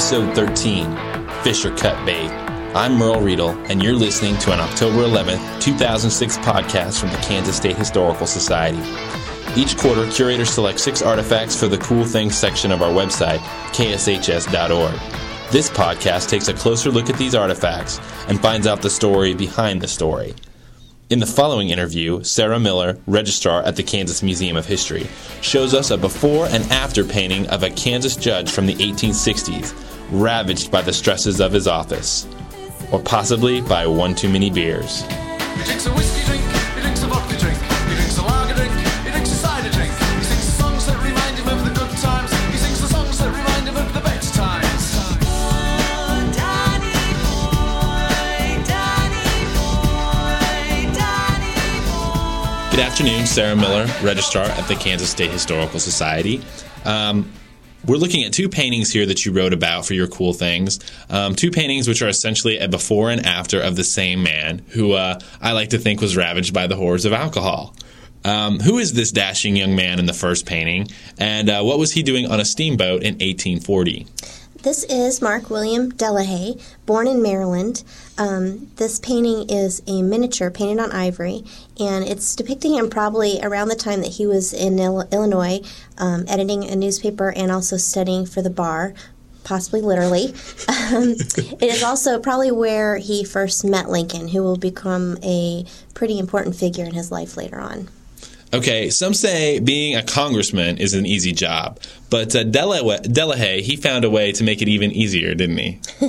Episode 13 Fish or Cut Bait. I'm Merle Riedel, and you're listening to an October 11th, 2006 podcast from the Kansas State Historical Society. Each quarter, curators select six artifacts for the Cool Things section of our website, kshs.org. This podcast takes a closer look at these artifacts and finds out the story behind the story. In the following interview, Sarah Miller, registrar at the Kansas Museum of History, shows us a before and after painting of a Kansas judge from the 1860s, ravaged by the stresses of his office. Or possibly by one too many beers. He drinks a whiskey drink, he drinks a vodka drink, he drinks a lager drink, he drinks a cider drink. He sings the songs that remind him of the good times, he sings the songs that remind him of the better times. Good afternoon, Sarah Miller, registrar at the Kansas State Historical Society. Um, we're looking at two paintings here that you wrote about for your cool things. Um, two paintings which are essentially a before and after of the same man who uh, I like to think was ravaged by the horrors of alcohol. Um, who is this dashing young man in the first painting, and uh, what was he doing on a steamboat in 1840? This is Mark William Delahay, born in Maryland. Um, this painting is a miniature painted on ivory, and it's depicting him probably around the time that he was in Il- Illinois, um, editing a newspaper and also studying for the bar, possibly literally. Um, it is also probably where he first met Lincoln, who will become a pretty important figure in his life later on. Okay, some say being a congressman is an easy job, but uh, Dela- Delahay, he found a way to make it even easier, didn't he?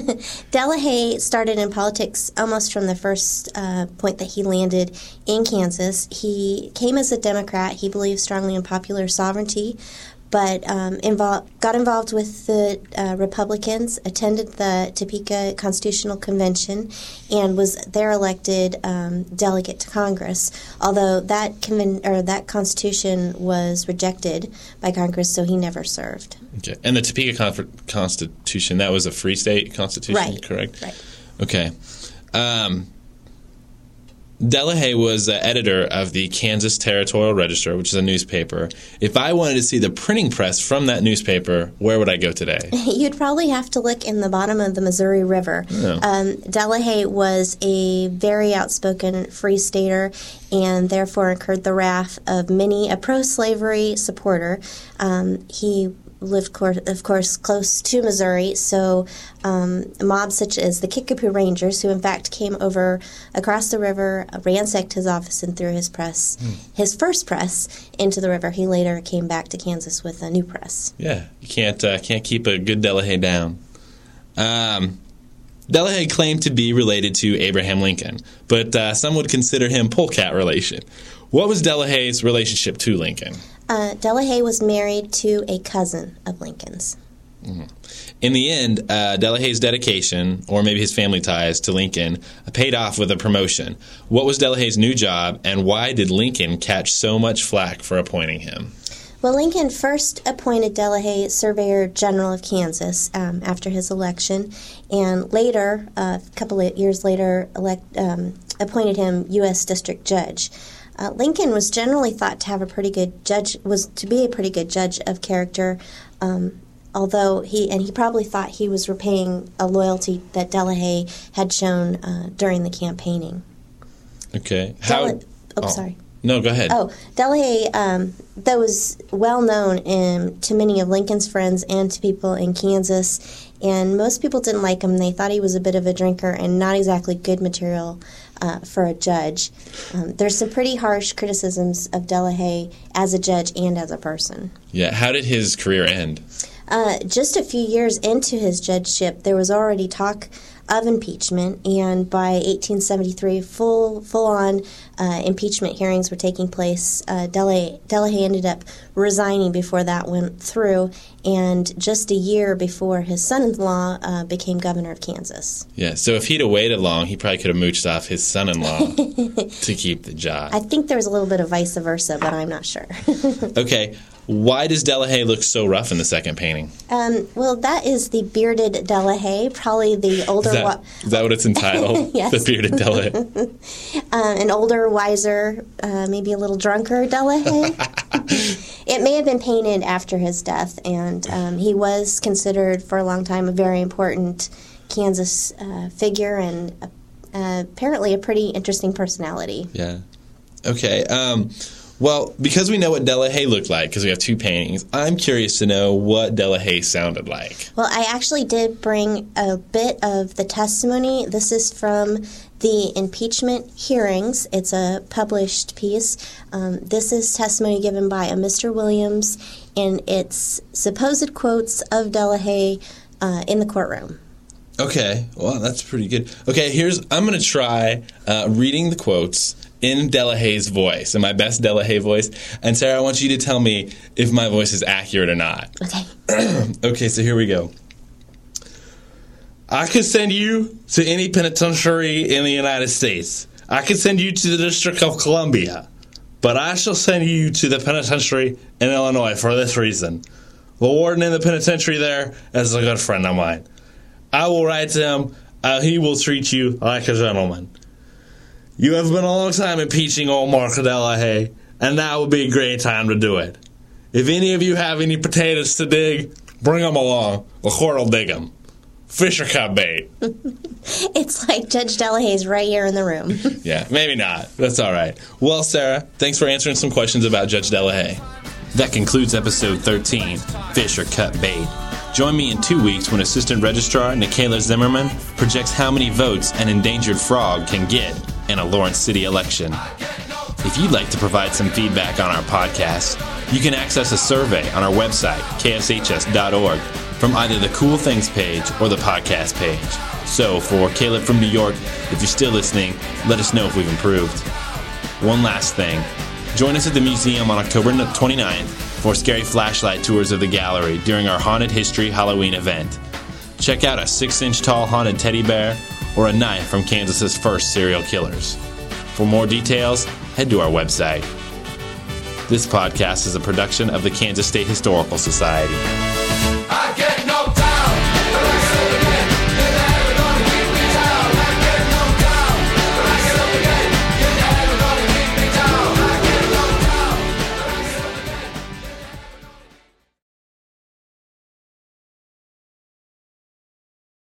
Delahay started in politics almost from the first uh, point that he landed in Kansas. He came as a Democrat. He believed strongly in popular sovereignty, but um, invol- got involved with the uh, Republicans, attended the Topeka Constitutional Convention, and was there elected um, delegate to Congress. Although that conven- or that Constitution was rejected by Congress, so he never served. Okay. And the Topeka Conf- Constitution, that was a free state constitution, Right, correct? right. Okay. Um, Delahay was the editor of the Kansas Territorial Register, which is a newspaper. If I wanted to see the printing press from that newspaper, where would I go today? You'd probably have to look in the bottom of the Missouri River. Yeah. Um, Delahay was a very outspoken free stater and therefore incurred the wrath of many a pro slavery supporter. Um, he lived, of course, close to Missouri, so um, mobs such as the Kickapoo Rangers, who in fact came over across the river, ransacked his office, and threw his press, his first press, into the river. He later came back to Kansas with a new press. Yeah, you can't uh, can't keep a good Delahay down. Um, Delahay claimed to be related to Abraham Lincoln, but uh, some would consider him polecat relation. What was Delahay's relationship to Lincoln? Uh, Delahay was married to a cousin of Lincoln's. In the end, uh, Delahay's dedication, or maybe his family ties to Lincoln, paid off with a promotion. What was Delahay's new job, and why did Lincoln catch so much flack for appointing him? Well, Lincoln first appointed Delahay Surveyor General of Kansas um, after his election, and later, uh, a couple of years later, elect, um, appointed him U.S. District Judge. Uh, Lincoln was generally thought to have a pretty good judge, was to be a pretty good judge of character, um, although he and he probably thought he was repaying a loyalty that Delahay had shown uh, during the campaigning. Okay. How? Dela- oh, sorry. No, go ahead. Oh, Delahay, um, that was well known in, to many of Lincoln's friends and to people in Kansas. And most people didn't like him. They thought he was a bit of a drinker and not exactly good material uh, for a judge. Um, there's some pretty harsh criticisms of Delahay as a judge and as a person. Yeah. How did his career end? Uh, just a few years into his judgeship, there was already talk of impeachment, and by 1873, full full on uh, impeachment hearings were taking place. Uh, Delahay, ended up resigning before that went through, and just a year before his son-in-law uh, became governor of Kansas. Yeah. So if he'd have waited long, he probably could have mooched off his son-in-law to keep the job. I think there was a little bit of vice versa, but I'm not sure. Okay. Why does Delahay look so rough in the second painting? um, well, that is the bearded Delahay, probably the older. Is that, wa- is that what it's entitled? Yes. The bearded Delahay. uh, an older, wiser, uh, maybe a little drunker Delahay. it may have been painted after his death, and um, he was considered for a long time a very important Kansas uh, figure and uh, apparently a pretty interesting personality. Yeah. Okay. Um, well, because we know what Delahay looked like, because we have two paintings, I'm curious to know what Delahay sounded like. Well, I actually did bring a bit of the testimony. This is from the impeachment hearings. It's a published piece. Um, this is testimony given by a Mr. Williams, and it's supposed quotes of Delahay uh, in the courtroom. Okay, well, that's pretty good. Okay, here's I'm going to try uh, reading the quotes in Delahay's voice, in my best Delahay voice. And Sarah, I want you to tell me if my voice is accurate or not. Okay. okay, so here we go. I could send you to any penitentiary in the United States. I could send you to the District of Columbia. But I shall send you to the penitentiary in Illinois for this reason. The warden in the penitentiary there is a good friend of mine. I will write to him. Uh, he will treat you like a gentleman. You have been a long time impeaching old Mark Delahay, and now would be a great time to do it. If any of you have any potatoes to dig, bring them along. The court will dig them. Fish or cut bait. It's like Judge Delahay's right here in the room. Yeah, maybe not. That's all right. Well, Sarah, thanks for answering some questions about Judge Delahay. That concludes episode 13 Fish or Cut Bait. Join me in two weeks when Assistant Registrar Nikayla Zimmerman projects how many votes an endangered frog can get in a Lawrence City election. If you'd like to provide some feedback on our podcast, you can access a survey on our website, kshs.org, from either the Cool Things page or the podcast page. So, for Caleb from New York, if you're still listening, let us know if we've improved. One last thing join us at the museum on October 29th for scary flashlight tours of the gallery during our Haunted History Halloween event. Check out a 6 inch tall haunted teddy bear or a knife from Kansas's first serial killers. For more details, head to our website. This podcast is a production of the Kansas State Historical Society.